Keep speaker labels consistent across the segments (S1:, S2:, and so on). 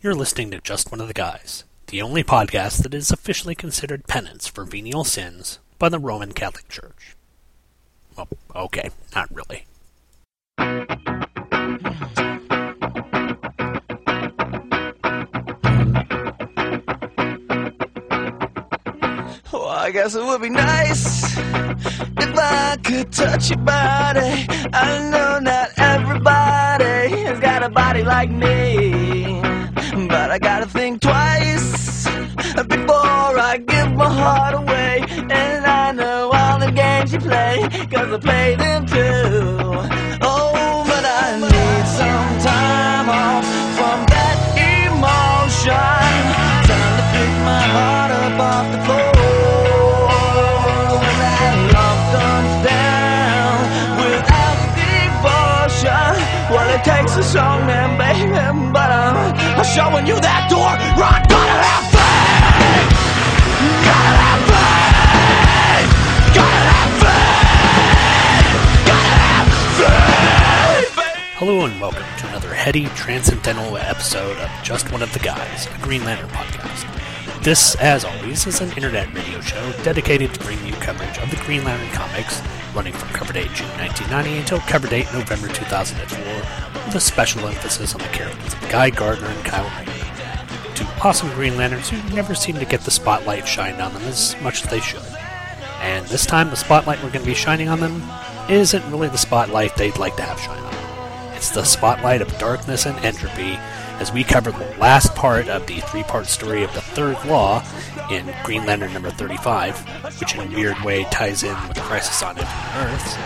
S1: You're listening to Just One of the Guys, the only podcast that is officially considered penance for venial sins by the Roman Catholic Church. Well, okay, not really.
S2: Well, I guess it would be nice if I could touch your body. I know not everybody has got a body like me, heart away. And I know all the games you play, cause I play them too. Oh, but I need some time off from that emotion. Time to pick my heart up off the floor. Well, it takes a strong man, baby. But I'm, I'm showing you that door. Run,
S1: Hello and welcome to another heady, transcendental episode of Just One of the Guys, a Green Lantern podcast. This, as always, is an internet radio show dedicated to bringing you coverage of the Green Lantern comics, running from cover date June 1990 until cover date November 2004, with a special emphasis on the characters of Guy Gardner and Kyle Rayner. Two awesome Green Lanterns who never seem to get the spotlight shined on them as much as they should. And this time, the spotlight we're going to be shining on them isn't really the spotlight they'd like to have shine on. It's the spotlight of darkness and entropy as we cover the last part of the three part story of the third law in Green Lantern number 35, which in a weird way ties in with Crisis on Infinite Earths.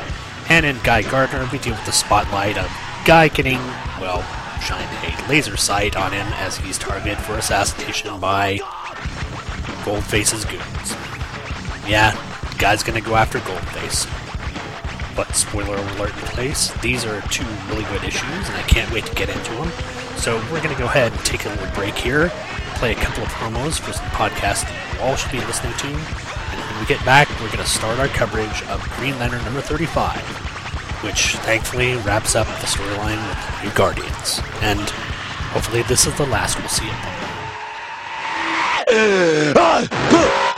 S1: And in Guy Gardner, we deal with the spotlight of Guy getting, well, shined a laser sight on him as he's targeted for assassination by Goldface's goons. Yeah, Guy's gonna go after Goldface. But spoiler alert in place, these are two really good issues, and I can't wait to get into them. So we're going to go ahead and take a little break here, play a couple of promos for some podcasts that you all should be listening to, and when we get back, we're going to start our coverage of Green Lantern number 35, which thankfully wraps up the storyline with the new Guardians. And hopefully this is the last we'll see of them.
S3: Uh, uh,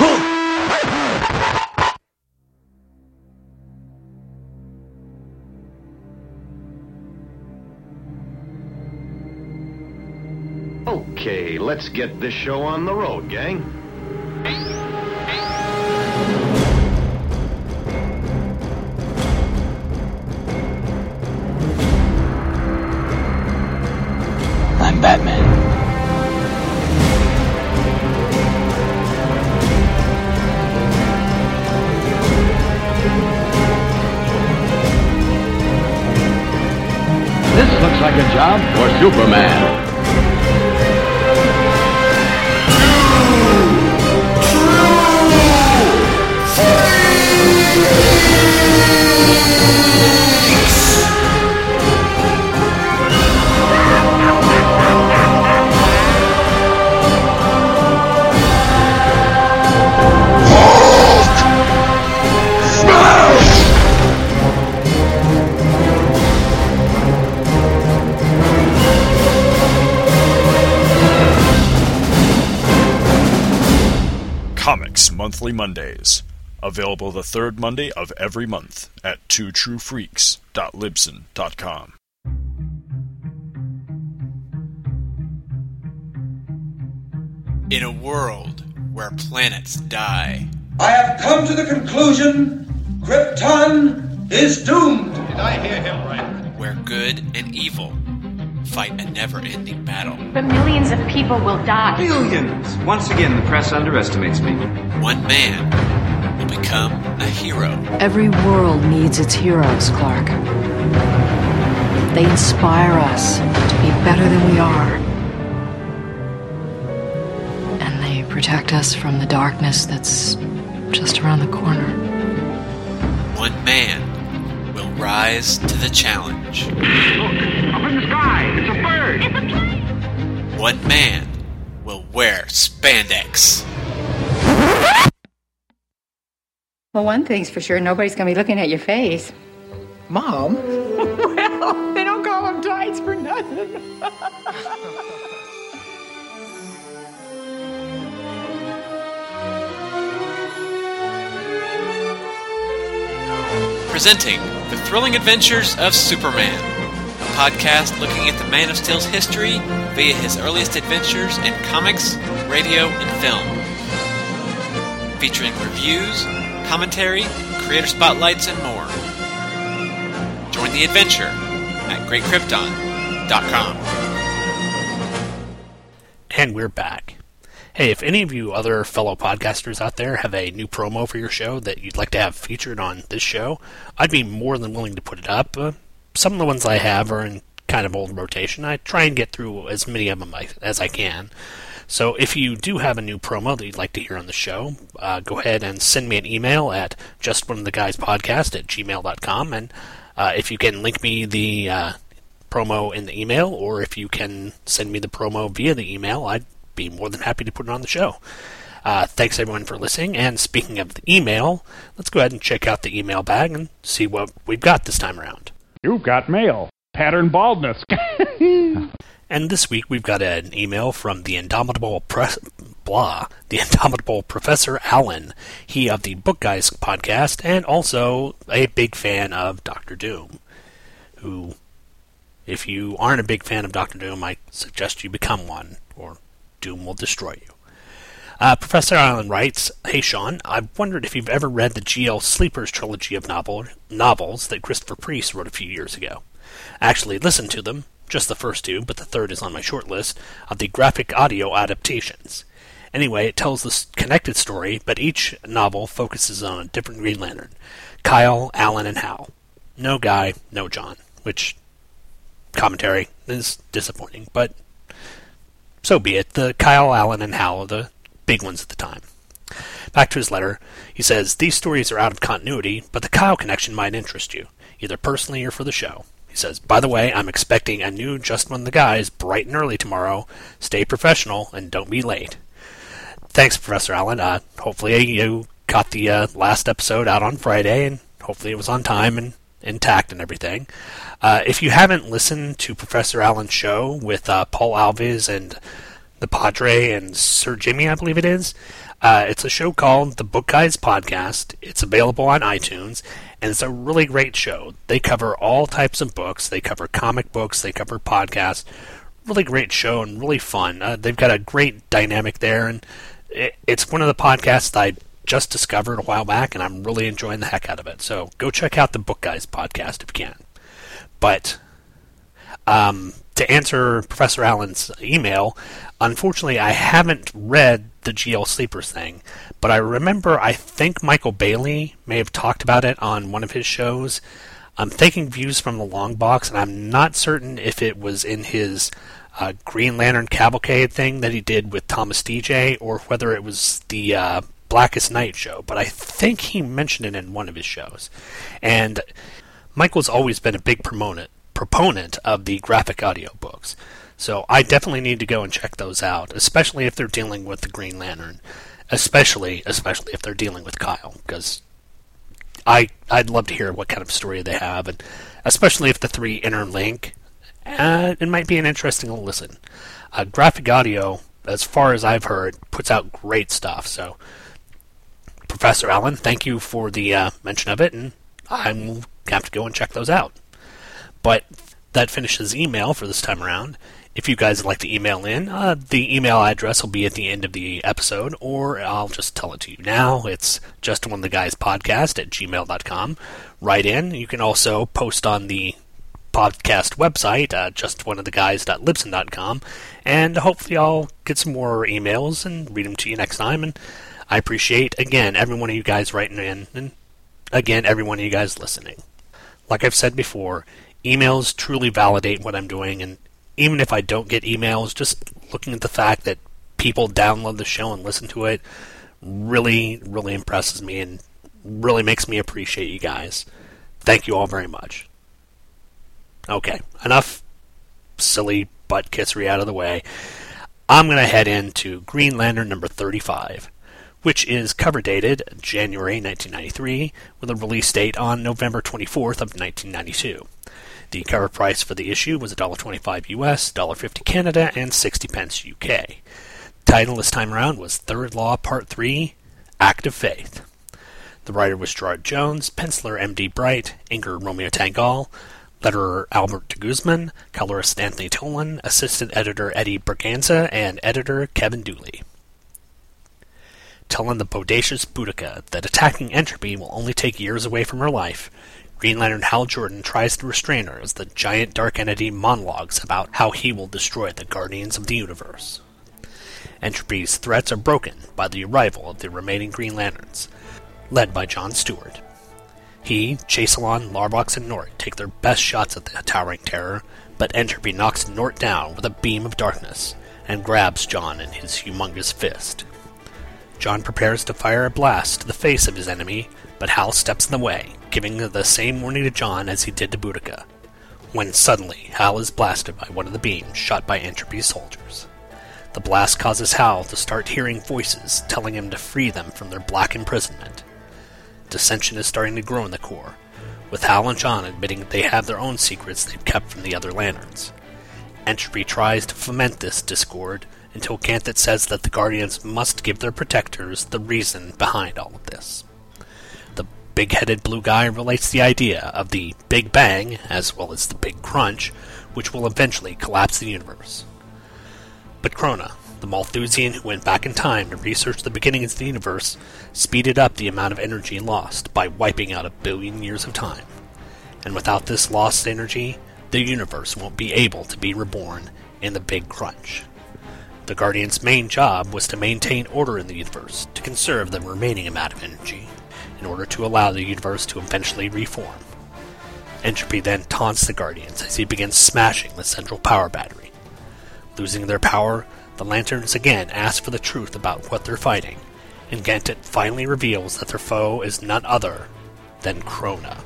S3: let's get this show on the road, gang.
S2: I'm Batman.
S4: This looks like a job for Superman.
S5: Monthly Mondays. Available the third Monday of every month at twotruefreaks.libsyn.com.
S6: In a world where planets die,
S7: I have come to the conclusion Krypton is doomed. Did I hear him right?
S6: Where good and evil fight a never ending battle,
S8: But millions of people will die.
S9: Millions! Once again, the press underestimates me.
S6: one man will become a hero.
S10: Every world needs its heroes, Clark. They inspire us to be better than we are. And they protect us from the darkness that's just around the corner.
S6: One man will rise to the challenge.
S4: Look, up in the sky!
S6: One man will wear spandex.
S11: Well, one thing's for sure nobody's going to be looking at your face.
S12: Mom?
S11: well, they don't call them tights for nothing.
S6: Presenting the thrilling adventures of Superman podcast looking at the Man of Steel's history via his earliest adventures in comics, radio, and film. Featuring reviews, commentary, creator spotlights, and more. Join the adventure at greatkrypton.com.
S1: And we're back. Hey, if any of you other fellow podcasters out there have a new promo for your show that you'd like to have featured on this show, I'd be more than willing to put it up. Uh, some of the ones I have are in kind of old rotation. I try and get through as many of them as I can. So if you do have a new promo that you'd like to hear on the show, uh, go ahead and send me an email at justoneoftheguyspodcast at gmail.com. And uh, if you can link me the uh, promo in the email, or if you can send me the promo via the email, I'd be more than happy to put it on the show. Uh, thanks everyone for listening. And speaking of the email, let's go ahead and check out the email bag and see what we've got this time around.
S12: You've got mail. Pattern baldness.
S1: and this week we've got an email from the indomitable press blah the indomitable Professor Allen, he of the Book Guys podcast, and also a big fan of Doctor Doom. Who, if you aren't a big fan of Doctor Doom, I suggest you become one, or Doom will destroy you. Uh, Professor Allen writes, Hey Sean, I've wondered if you've ever read the G.L. Sleepers trilogy of novel, novels that Christopher Priest wrote a few years ago. I actually listened to them, just the first two, but the third is on my short list, of the graphic audio adaptations. Anyway, it tells this connected story, but each novel focuses on a different Green Lantern Kyle, Alan, and Hal. No Guy, no John, which commentary is disappointing, but so be it. The Kyle, Alan, and Hal the big ones at the time. Back to his letter, he says, These stories are out of continuity, but the Kyle connection might interest you, either personally or for the show. He says, By the way, I'm expecting a new Just One the Guys bright and early tomorrow. Stay professional and don't be late. Thanks, Professor Allen. Uh, hopefully you got the uh, last episode out on Friday, and hopefully it was on time and intact and everything. Uh, if you haven't listened to Professor Allen's show with uh, Paul Alves and the Padre and Sir Jimmy, I believe it is, uh, it's a show called The Book Guys Podcast. It's available on iTunes, and it's a really great show. They cover all types of books. They cover comic books. They cover podcasts. Really great show and really fun. Uh, they've got a great dynamic there, and it, it's one of the podcasts I just discovered a while back, and I'm really enjoying the heck out of it. So go check out the Book Guys podcast if you can. But um, to answer Professor Allen's email, unfortunately, I haven't read the GL Sleepers thing, but I remember I think Michael Bailey may have talked about it on one of his shows. I'm thinking views from the long box, and I'm not certain if it was in his uh, Green Lantern Cavalcade thing that he did with Thomas DJ, or whether it was the uh, Blackest Night show. But I think he mentioned it in one of his shows, and Michael's always been a big proponent proponent of the graphic audio books. So I definitely need to go and check those out, especially if they're dealing with the Green Lantern, especially especially if they're dealing with Kyle, because I I'd love to hear what kind of story they have, and especially if the three interlink, uh, it might be an interesting listen. Uh, graphic audio, as far as I've heard, puts out great stuff. So, Professor Allen, thank you for the uh, mention of it, and I'm going to have to go and check those out. But that finishes email for this time around. If you guys would like to email in, uh, the email address will be at the end of the episode, or I'll just tell it to you now. It's just one of the guys podcast at gmail.com. Write in. You can also post on the podcast website, uh, justoneoftheguys.libsyn.com, and hopefully I'll get some more emails and read them to you next time. And I appreciate, again, every one of you guys writing in, and again, every one of you guys listening. Like I've said before, emails truly validate what I'm doing, and even if I don't get emails, just looking at the fact that people download the show and listen to it really, really impresses me and really makes me appreciate you guys. Thank you all very much. Okay, enough silly butt kissery out of the way. I'm going to head into Green Lantern number 35, which is cover dated January 1993 with a release date on November 24th of 1992. The cover price for the issue was $1.25 US, $1.50 Canada, and 60 pence UK. The Title this time around was Third Law Part 3 Act of Faith. The writer was Gerard Jones, penciler M.D. Bright, inker Romeo Tanghal, letterer Albert de Guzman, colorist Anthony Tollin, assistant editor Eddie Berganza, and editor Kevin Dooley. Telling the bodacious Boudica that attacking Entropy will only take years away from her life, Green Lantern Hal Jordan tries to restrain her as the giant dark entity monologues about how he will destroy the Guardians of the Universe. Entropy's threats are broken by the arrival of the remaining Green Lanterns, led by John Stewart. He, Chaselon, Larvox, and Nort take their best shots at the towering terror, but Entropy knocks Nort down with a beam of darkness and grabs John in his humongous fist. John prepares to fire a blast to the face of his enemy, but Hal steps in the way, giving the same warning to John as he did to Boudica. When suddenly, Hal is blasted by one of the beams shot by Entropy's soldiers. The blast causes Hal to start hearing voices telling him to free them from their black imprisonment. Dissension is starting to grow in the Corps, with Hal and John admitting they have their own secrets they've kept from the other Lanterns. Entropy tries to foment this discord until Ganthet says that the Guardians must give their protectors the reason behind all of this. Big headed blue guy relates the idea of the Big Bang, as well as the Big Crunch, which will eventually collapse the universe. But Krona, the Malthusian who went back in time to research the beginnings of the universe, speeded up the amount of energy lost by wiping out a billion years of time. And without this lost energy, the universe won't be able to be reborn in the Big Crunch. The Guardian's main job was to maintain order in the universe, to conserve the remaining amount of energy, in order to allow the universe to eventually reform. Entropy then taunts the Guardians as he begins smashing the central power battery. Losing their power, the Lanterns again ask for the truth about what they're fighting, and Ganthet finally reveals that their foe is none other than Krona.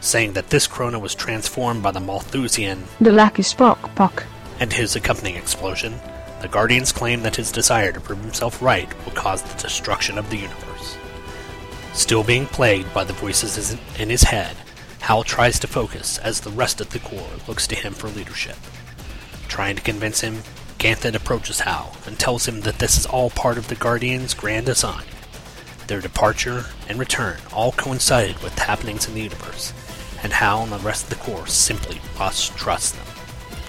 S1: Saying that this Krona was transformed by the Malthusian
S13: The lucky Spock, Puck.
S1: and his accompanying explosion, the Guardians claim that his desire to prove himself right will cause the destruction of the universe. Still being plagued by the voices in his head, Hal tries to focus as the rest of the Corps looks to him for leadership. Trying to convince him, Ganthet approaches Hal and tells him that this is all part of the Guardians' grand design. Their departure and return all coincided with happenings in the universe, and Hal and the rest of the Corps simply must trust them.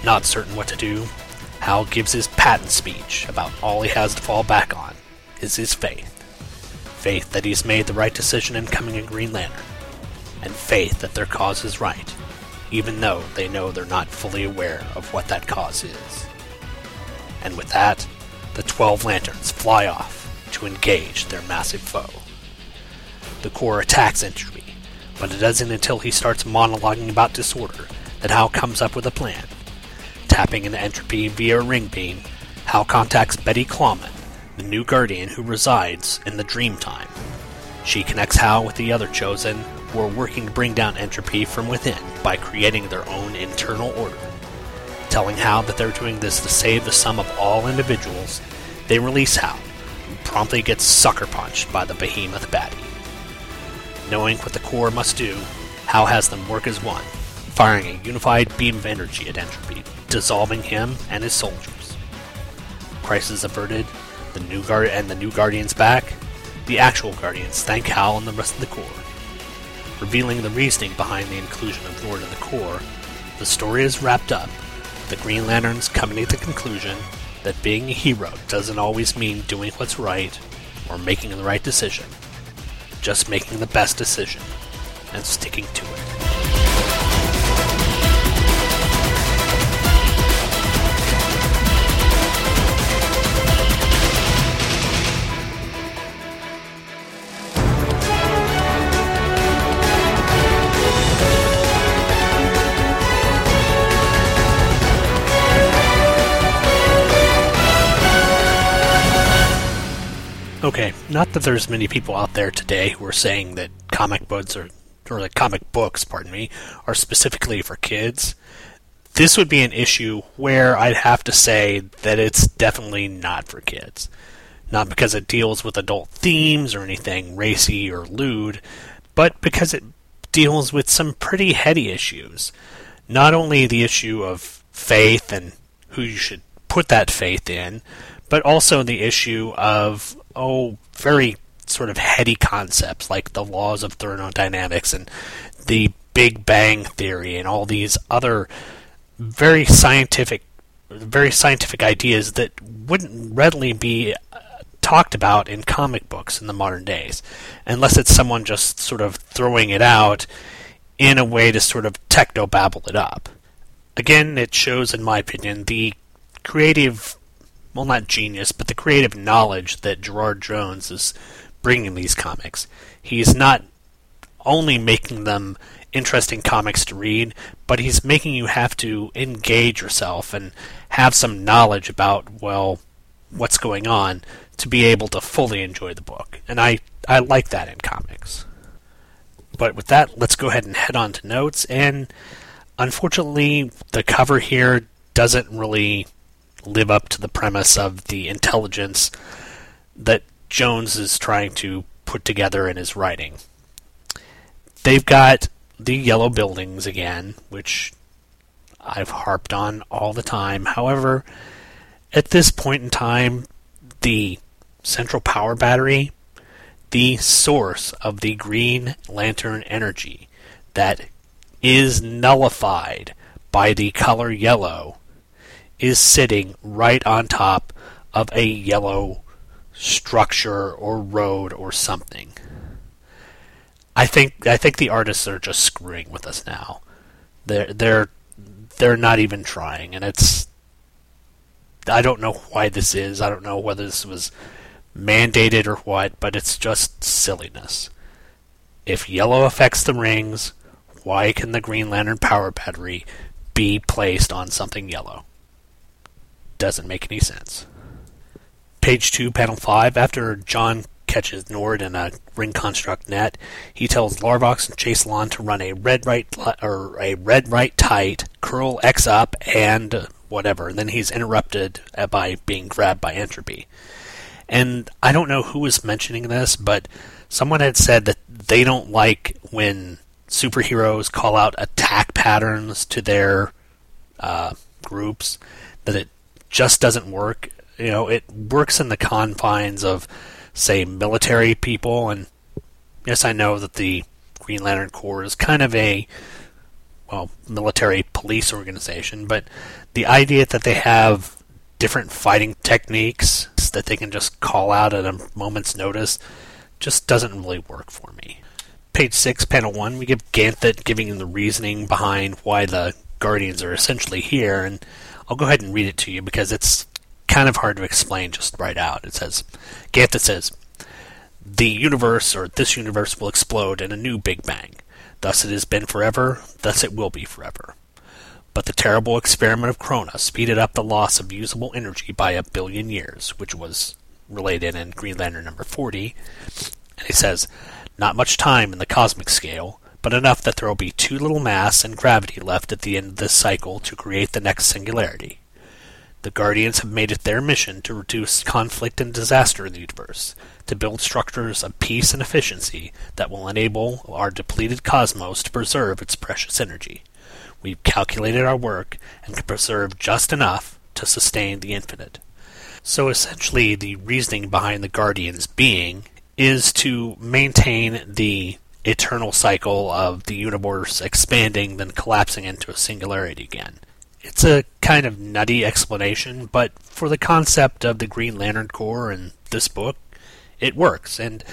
S1: Not certain what to do, Hal gives his patent speech about all he has to fall back on is his faith. Faith that he's made the right decision in coming a Green Lantern, and faith that their cause is right, even though they know they're not fully aware of what that cause is. And with that, the Twelve Lanterns fly off to engage their massive foe. The Corps attacks Entropy, but it doesn't until he starts monologuing about disorder that Hal comes up with a plan. Tapping into Entropy via a ring beam, Hal contacts Betty Clawman, the new Guardian who resides in the Dreamtime. She connects Hal with the other Chosen, who are working to bring down Entropy from within by creating their own internal order. Telling Hal that they're doing this to save the sum of all individuals, they release Hal, who promptly gets sucker punched by the behemoth baddie. Knowing what the Corps must do, Hal has them work as one, firing a unified beam of energy at Entropy, dissolving him and his soldiers. Crisis averted, the new guard and the new Guardians back. The actual Guardians thank Hal and the rest of the Corps. Revealing the reasoning behind the inclusion of Nort in the Corps, the story is wrapped up. The Green Lanterns coming to the conclusion that being a hero doesn't always mean doing what's right or making the right decision. Just making the best decision and sticking to it. Okay, not that there's many people out there today who are saying that comic books are, or that comic books, pardon me, are specifically for kids. This would be an issue where I'd have to say that it's definitely not for kids. Not because it deals with adult themes or anything racy or lewd, but because it deals with some pretty heady issues. Not only the issue of faith and who you should put that faith in, but also the issue of oh, very sort of heady concepts like the laws of thermodynamics and the Big Bang theory and all these other very scientific very scientific ideas that wouldn't readily be uh, talked about in comic books in the modern days unless it's someone just sort of throwing it out in a way to sort of techno babble it up. Again, it shows, in my opinion, the creative, well, not genius, but the creative knowledge that Gerard Jones is bringing these comics. He's not only making them interesting comics to read, but he's making you have to engage yourself and have some knowledge about, well, what's going on to be able to fully enjoy the book. And I, I like that in comics. But with that, let's go ahead and head on to notes. And unfortunately, the cover here doesn't really live up to the premise of the intelligence that Jones is trying to put together in his writing. They've got the yellow buildings again, which I've harped on all the time. However, at this point in time, the central power battery, the source of the Green Lantern energy that is nullified by the color yellow, is sitting right on top of a yellow structure or road or something. I think I think the artists are just screwing with us now. They're they're they're not even trying, and it's I don't know why this is. I don't know whether this was mandated or what, but it's just silliness. If yellow affects the rings, why can the Green Lantern power battery be placed on something yellow? Doesn't make any sense. Page 2, panel 5. After John catches Nort in a ring construct net. He tells Larvox and Chaselon to run a red right or a red right tight, curl X up, and whatever. And then he's interrupted by being grabbed by Entropy. And I don't know who was mentioning this, but someone had said that they don't like when superheroes call out attack patterns to their uh, groups. That it just doesn't work. You know, it works in the confines of say, military people. And yes, I know that the Green Lantern Corps is kind of a, well, military police organization, but the idea that they have different fighting techniques that they can just call out at a moment's notice just doesn't really work for me. Page 6, panel 1, we give Ganthet giving the reasoning behind why the Guardians are essentially here, and I'll go ahead and read it to you because it's kind of hard to explain just right out. It says, Ganthet says, the universe, or this universe, will explode in a new Big Bang. Thus it has been forever, thus it will be forever. But the terrible experiment of Krona speeded up the loss of usable energy by a billion years, which was related in Green Lantern number 40. And he says, Not much time in the cosmic scale, but enough that there will be too little mass and gravity left at the end of this cycle to create the next singularity. The Guardians have made it their mission to reduce conflict and disaster in the universe, to build structures of peace and efficiency that will enable our depleted cosmos to preserve its precious energy. We've calculated our work and can preserve just enough to sustain the infinite. So essentially, the reasoning behind the Guardians being is to maintain the eternal cycle of the universe expanding, then collapsing into a singularity again. It's a kind of nutty explanation, but for the concept of the Green Lantern Corps in this book, it works. And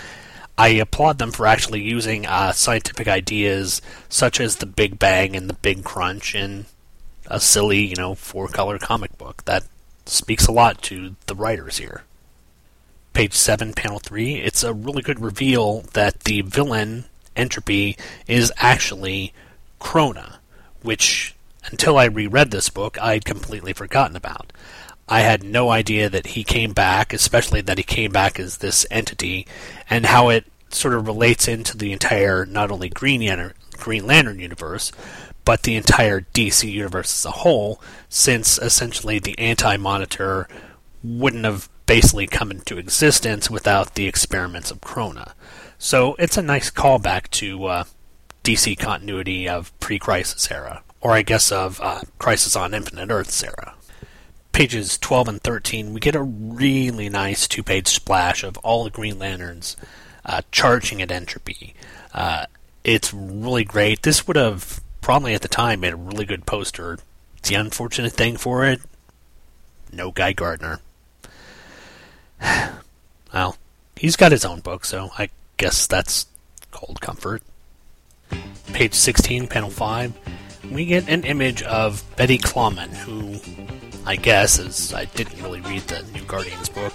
S1: I applaud them for actually using uh, scientific ideas such as the Big Bang and the Big Crunch in a silly, you know, four color comic book. That speaks a lot to the writers here. Page 7, panel 3, it's a really good reveal that the villain, Entropy, is actually Krona, which until I reread this book, I'd completely forgotten about. I had no idea that he came back, especially that he came back as this entity, and how it sort of relates into the entire not only Green, Lantern, Green Lantern universe, but the entire DC universe as a whole, since essentially the Anti Monitor wouldn't have basically come into existence without the experiments of Krona. So it's a nice callback to uh, DC continuity of pre Crisis era or I guess of uh, Crisis on Infinite Earths era. Pages 12 and 13, we get a really nice two page splash of all the Green Lanterns uh, charging at entropy. Uh, it's really great. This would have probably at the time made a really good poster. The unfortunate thing for it, no Guy Gardner. well, he's got his own book, so I guess that's cold comfort. Page 16, panel 5, we get an image of Betty Clawman, who I guess, as I didn't really read the New Guardians book,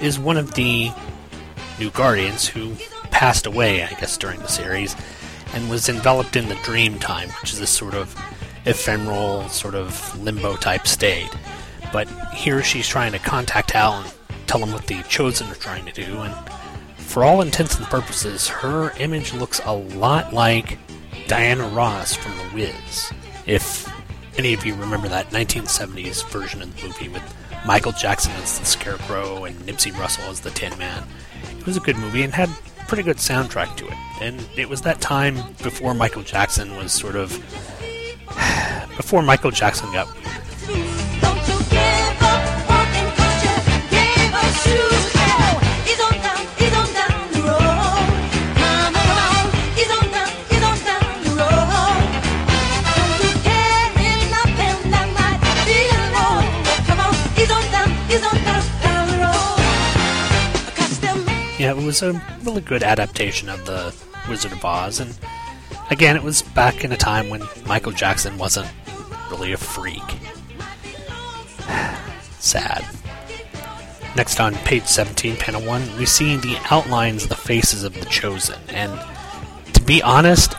S1: is one of the New Guardians who passed away, I guess, during the series, and was enveloped in the dream time, which is this sort of ephemeral, sort of limbo type state. But here she's trying to contact Hal and tell him what the Chosen are trying to do, and for all intents and purposes, her image looks a lot like Diana Ross from The Wiz. If any of you remember that 1970s version of the movie with Michael Jackson as the Scarecrow and Nipsey Russell as the Tin Man, it was a good movie and had pretty good soundtrack to it. And it was that time before Michael Jackson was sort of. before Michael Jackson got Yeah, it was a really good adaptation of the Wizard of Oz, and again, it was back in a time when Michael Jackson wasn't really a freak. Sad. Next on page 17, panel 1, we see the outlines of the faces of the Chosen, and to be honest,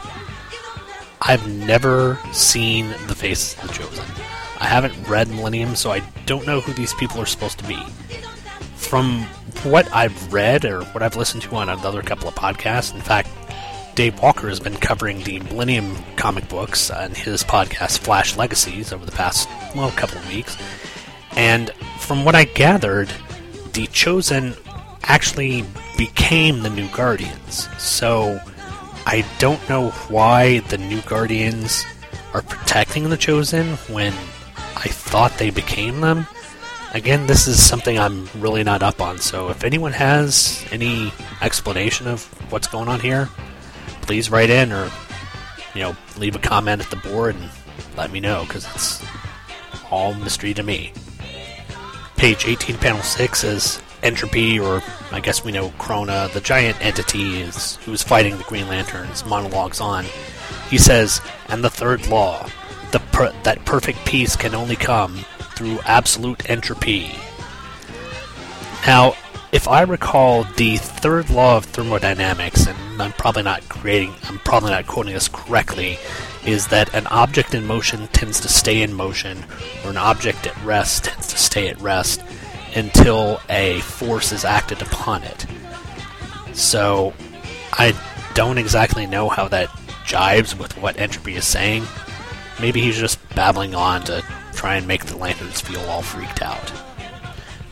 S1: I've never seen the faces of the Chosen. I haven't read Millennium, so I don't know who these people are supposed to be. From what I've read or what I've listened to on another couple of podcasts, in fact, Dave Walker has been covering the Millennium comic books on his podcast Flash Legacies over the past, well, couple of weeks. And from what I gathered, the Chosen actually became the New Guardians. So I don't know why the New Guardians are protecting the Chosen when I thought they became them. Again, this is something I'm really not up on, so if anyone has any explanation of what's going on here, please write in or, you know, leave a comment at the board and let me know, because it's all mystery to me. Page 18, panel 6 is Entropy, or I guess we know Krona, the giant entity is who's fighting the Green Lanterns, monologues on. He says, and the third law, the per- that perfect peace can only come through absolute entropy. Now, if I recall, the third law of thermodynamics, and I'm probably not creating, I'm probably not quoting this correctly, is that an object in motion tends to stay in motion, or an object at rest tends to stay at rest until a force is acted upon it. So, I don't exactly know how that jives with what entropy is saying. Maybe he's just babbling on to try and make the lanterns feel all freaked out.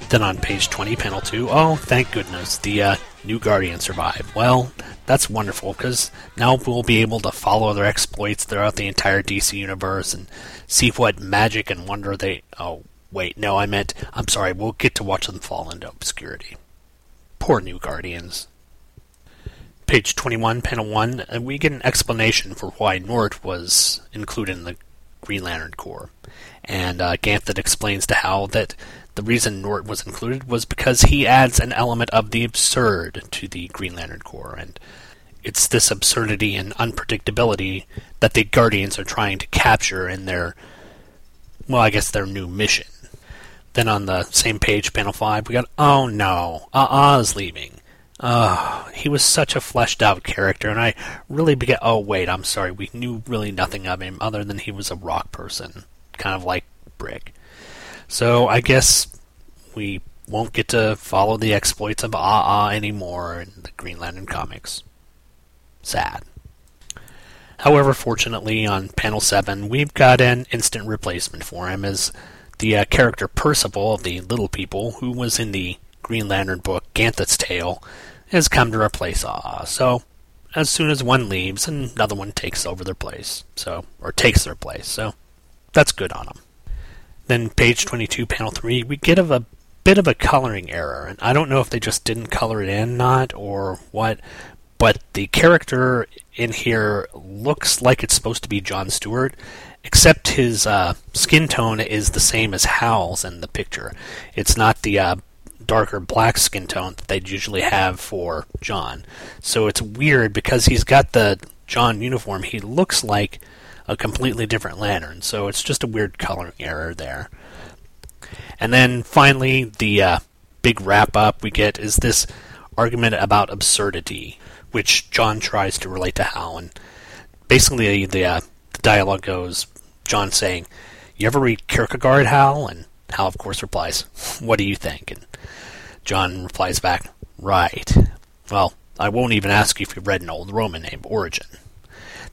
S1: Then on page 20, panel 2, oh, thank goodness, the uh, new Guardian survived. Well, that's wonderful, because now we'll be able to follow their exploits throughout the entire DC universe and see what magic and wonder they. Oh, wait, no, I meant. I'm sorry, we'll get to watch them fall into obscurity. Poor new Guardians. Page 21, panel 1, and we get an explanation for why Nort was included in the Green Lantern Corps. And uh, Ganthet explains to Hal that the reason Nort was included was because he adds an element of the absurd to the Green Lantern Corps, and it's this absurdity and unpredictability that the Guardians are trying to capture in their, well, I guess their new mission. Then on the same page, panel 5, we got, oh no, uh is leaving. Oh, he was such a fleshed out character, and I really began. Oh, wait, I'm sorry. We knew really nothing of him other than he was a rock person, kind of like Brik. So I guess we won't get to follow the exploits of Ah-Ah anymore in the Green Lantern comics. Sad. However, fortunately, on panel 7, we've got an instant replacement for him as the uh, character Percival of the Little People, who was in the Green Lantern book Ganthet's Tale, has come to replace Ah. So, as soon as one leaves, another one takes over their place. So, or takes their place. So, that's good on them. Then, page 22, panel 3, we get of a bit of a coloring error, and I don't know if they just didn't color it in, not or what. But the character in here looks like it's supposed to be John Stewart, except his uh, skin tone is the same as Hal's in the picture. It's not the uh, darker black skin tone that they'd usually have for John. So it's weird because he's got the John uniform. He looks like a completely different lantern. So it's just a weird coloring error there. And then finally, the uh, big wrap up we get is this argument about absurdity, which John tries to relate to Hal. And basically, the, uh, the dialogue goes John saying, You ever read Kierkegaard, Hal? And Hal, of course, replies, What do you think? And John replies back, Right. Well, I won't even ask you if you've read an old Roman named Origen.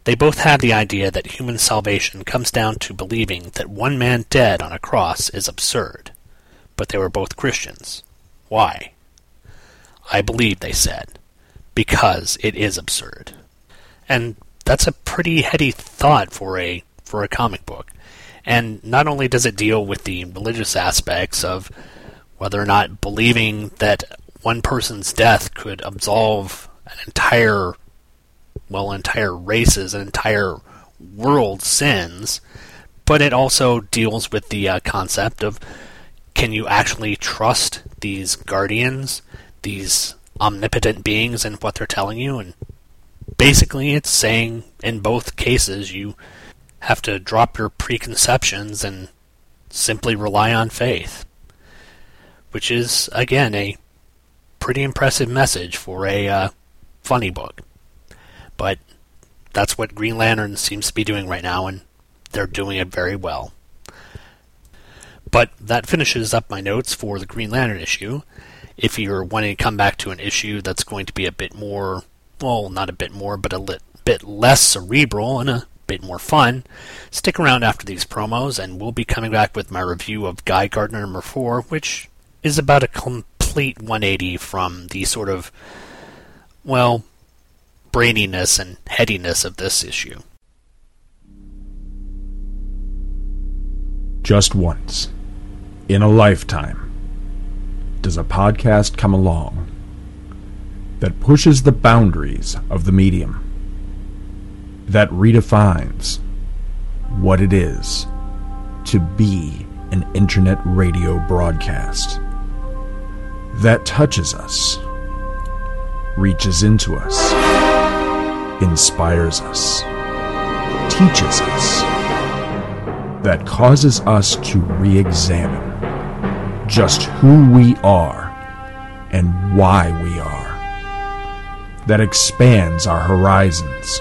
S1: They both had the idea that human salvation comes down to believing that one man dead on a cross is absurd. But they were both Christians. Why? I believe, they said, because it is absurd. And that's a pretty heady thought for a for a comic book. And not only does it deal with the religious aspects of whether or not believing that one person's death could absolve an entire well, entire races, an entire world sins, but it also deals with the uh, concept of can you actually trust these guardians, these omnipotent beings, and what they're telling you? And basically, it's saying in both cases you have to drop your preconceptions and simply rely on faith, which is, again, a pretty impressive message for a uh, funny book. But that's what Green Lantern seems to be doing right now, and they're doing it very well. But that finishes up my notes for the Green Lantern issue. If you're wanting to come back to an issue that's going to be a bit more, well, not a bit more, but a lit, bit less cerebral and a bit more fun, stick around after these promos, and we'll be coming back with my review of Guy Gardner number 4, which is about a complete 180 from the sort of, well, braininess and headiness of this issue.
S13: Just once, in a lifetime, does a podcast come along that pushes the boundaries of the medium, that redefines what it is to be an internet radio broadcast, that touches us, reaches into us inspires us, teaches us, that causes us to re examine just who we are and why we are, that expands our horizons,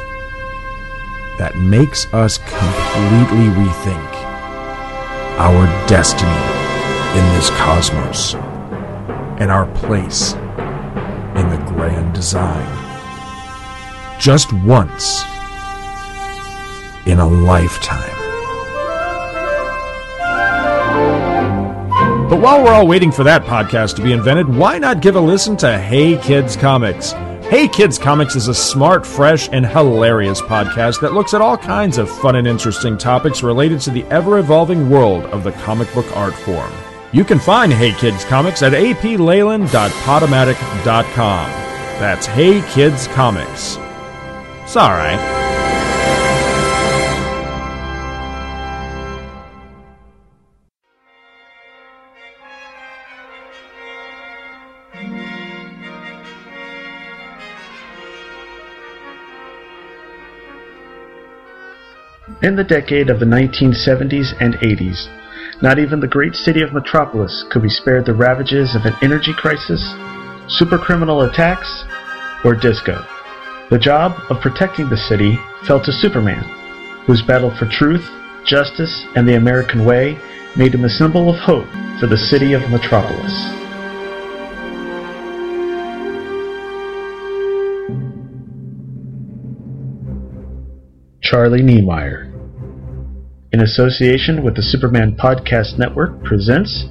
S13: that makes us completely rethink our destiny in this cosmos and our place in the grand design just once in a lifetime. But while we're all waiting for that podcast to be invented, why not give a listen to Hey Kids Comics? Hey Kids Comics is a smart, fresh, and hilarious podcast that looks at all kinds of fun and interesting topics related to the ever evolving world of the comic book art form. You can find Hey Kids Comics at apleyland.podomatic.com. That's Hey Kids Comics. It's alright.
S14: In the decade of the 1970s and 80s, not even the great city of Metropolis could be spared the ravages of an energy crisis, supercriminal attacks, or disco. The job of protecting the city fell to Superman, whose battle for truth, justice, and the American way made him a symbol of hope for the city of Metropolis. Charlie Niemeyer, in association with the Superman Podcast Network, presents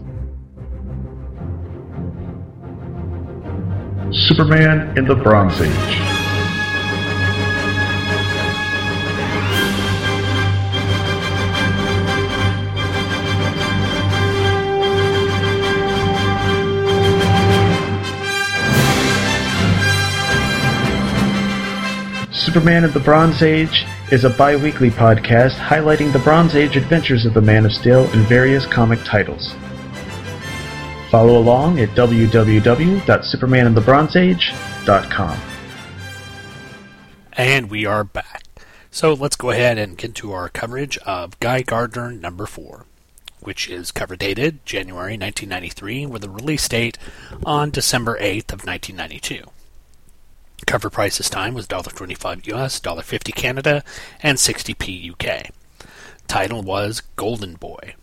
S14: Superman in the Bronze Age. Superman of the Bronze Age is a bi weekly podcast highlighting the Bronze Age adventures of the Man of Steel in various comic titles. Follow along at www.supermanofthebronzeage.com.
S1: And we are back. So let's go ahead and get to our coverage of Guy Gardner number 4, which is cover dated January 1993 with a release date on December 8th of 1992. Cover price this time was $1.25 US, $1.50 Canada, and 60p UK. Title was Golden Boy.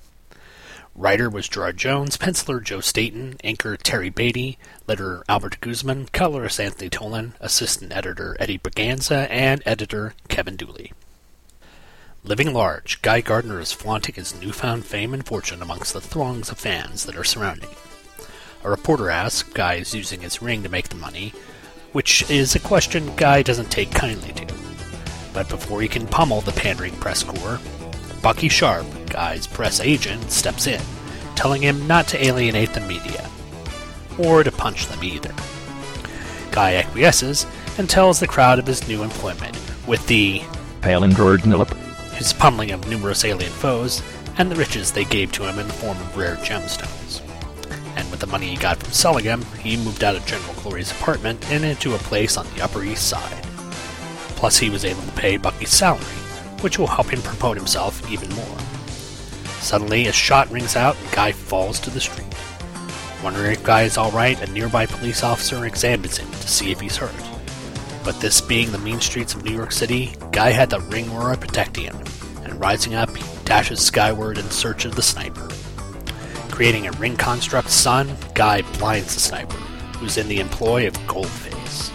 S1: Writer was Gerard Jones, penciler Joe Staton, inker Terry Beatty, letterer Albert Guzman, colorist Anthony Tollin, assistant editor Eddie Berganza, and editor Kevin Dooley. Living large, Guy Gardner is flaunting his newfound fame and fortune amongst the throngs of fans that are surrounding him. A reporter asks Guy is using his ring to make the money, which is a question Guy doesn't take kindly to. But before he can pummel the pandering press corps, Bucky Sharp, Guy's press agent, steps in, telling him not to alienate the media, or to punch them either. Guy acquiesces and tells the crowd of his new employment, with the
S15: Palindrome
S1: his pummeling of numerous alien foes, and the riches they gave to him in the form of rare gemstones. And with the money he got from selling them, he moved out of General Glory's apartment and into a place on the Upper East Side. Plus, he was able to pay Bucky's salary, which will help him promote himself even more. Suddenly, a shot rings out and Guy falls to the street. Wondering if Guy is alright, a nearby police officer examines him to see if he's hurt. But this being the mean streets of New York City, Guy had the ring protecting him, and rising up, he dashes skyward in search of the sniper. Creating a ring construct sun, Guy blinds the sniper, who's in the employ of Goldface.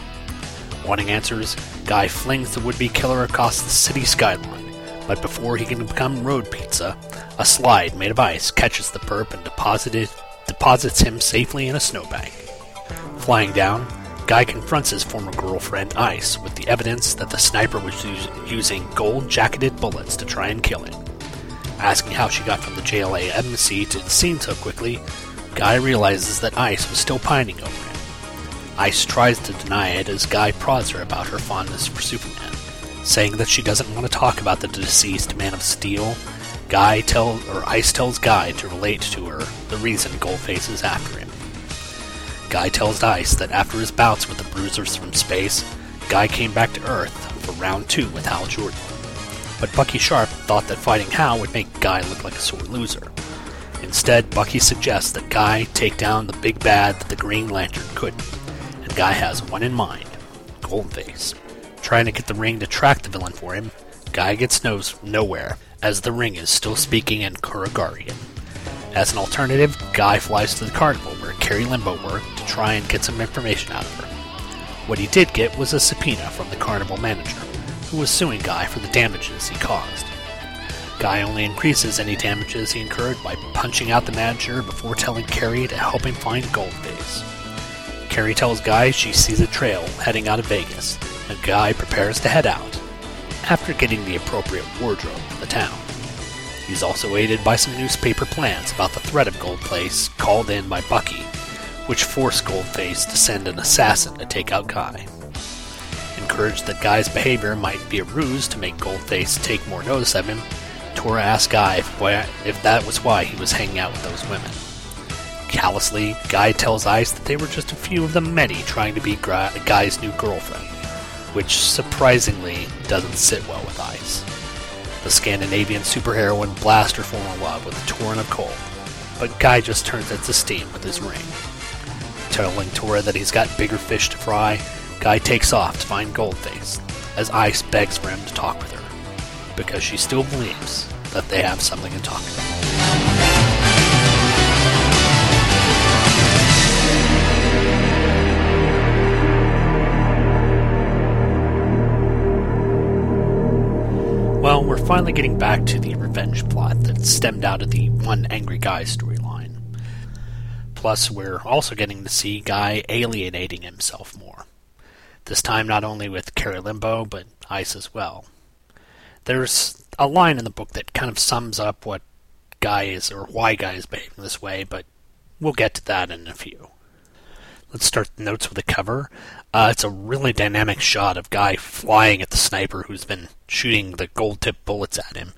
S1: Wanting answers, Guy flings the would be killer across the city skyline, but before he can become road pizza, a slide made of ice catches the perp and deposits him safely in a snowbank. Flying down, Guy confronts his former girlfriend, Ice, with the evidence that the sniper was us- using gold jacketed bullets to try and kill him. Asking how she got from the JLA embassy to the scene so quickly, Guy realizes that Ice was still pining over him. Ice tries to deny it as Guy prods her about her fondness for Superman, saying that she doesn't want to talk about the deceased Man of Steel. Guy tell or Ice tells Guy to relate to her the reason Goldface is after him. Guy tells Ice that after his bouts with the Bruisers from space, Guy came back to Earth for round two with Hal Jordan. But Bucky Sharp thought that fighting Hal would make Guy look like a sore loser. Instead, Bucky suggests that Guy take down the big bad that the Green Lantern couldn't, and Guy has one in mind Goldenface. Trying to get the ring to track the villain for him, Guy gets knows nowhere, as the ring is still speaking in Kuragarian. As an alternative, Guy flies to the carnival where Kari Limbo worked to try and get some information out of her. What he did get was a subpoena from the carnival manager, was suing Guy for the damages he caused. Guy only increases any damages he incurred by punching out the manager before telling Kari to help him find Goldface. Kari tells Guy she sees a trail heading out of Vegas, and Guy prepares to head out, after getting the appropriate wardrobe for the town. He's also aided by some newspaper plans about the threat of Goldface called in by Bucky, which force Goldface to send an assassin to take out Guy. Encouraged that Guy's behavior might be a ruse to make Goldface take more notice of him, Tora asks Guy if, why, if that was why he was hanging out with those women. Callously, Guy tells Ice that they were just a few of the many trying to be Guy's new girlfriend, which surprisingly doesn't sit well with Ice. The Scandinavian superheroine blasts her former love with a torrent of coal, but Guy just turns it to steam with his ring. Telling Tora that he's got bigger fish to fry, Guy takes off to find Goldface, as Ice begs for him to talk with her, because she still believes that they have something to talk about. Well, we're finally getting back to the revenge plot that stemmed out of the One Angry Guy storyline. Plus, we're also getting to see Guy alienating himself more. This time, not only with Kari Limbo, but Ice as well. There's a line in the book that kind of sums up what Guy is, or why Guy is behaving this way, but we'll get to that in a few. Let's start the notes with the cover. Uh, it's a really dynamic shot of Guy flying at the sniper who's been shooting the gold tipped bullets at him.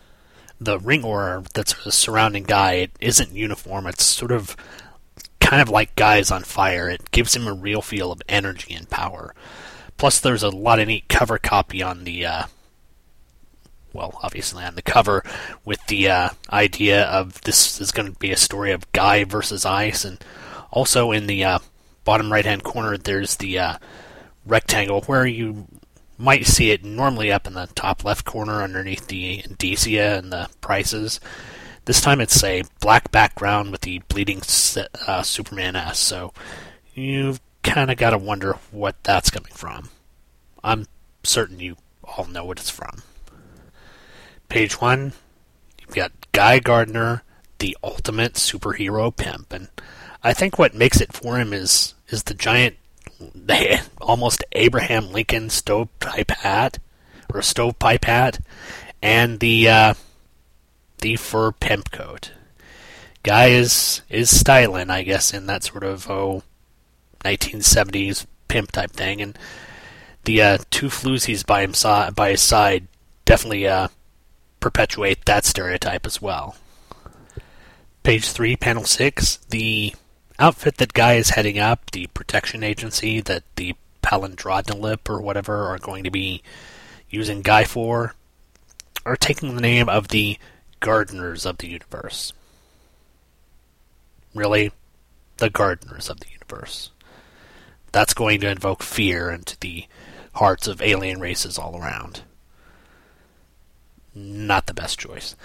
S1: The ring aura that's surrounding Guy it isn't uniform. It's sort of kind of like Guy's on fire. It gives him a real feel of energy and power. Plus, there's a lot of neat cover copy on the, uh, well, obviously on the cover with the uh, idea of this is going to be a story of Guy versus Ice, and also in the uh, bottom right hand corner, there's the uh, rectangle where you might see it normally up in the top left corner underneath the indicia and the prices. This time it's a black background with the bleeding uh, Superman S, so you've kind of got to wonder what that's coming from. I'm certain you all know what it's from. Page one, you've got Guy Gardner, the ultimate superhero pimp, and I think what makes it for him is is the giant, almost Abraham Lincoln stovepipe hat or stovepipe hat, and the uh, the fur pimp coat. Guy is is styling, I guess, in that sort of oh, 1970s pimp type thing, and the uh, two floozies by him si- by his side definitely uh, perpetuate that stereotype as well. Page three, panel six, the outfit that Guy is heading up, the protection agency that the Palindrodnilip or whatever are going to be using Guy for, are taking the name of the Gardeners of the Universe. Really? The Gardeners of the Universe. That's going to invoke fear into the hearts of alien races all around. Not the best choice.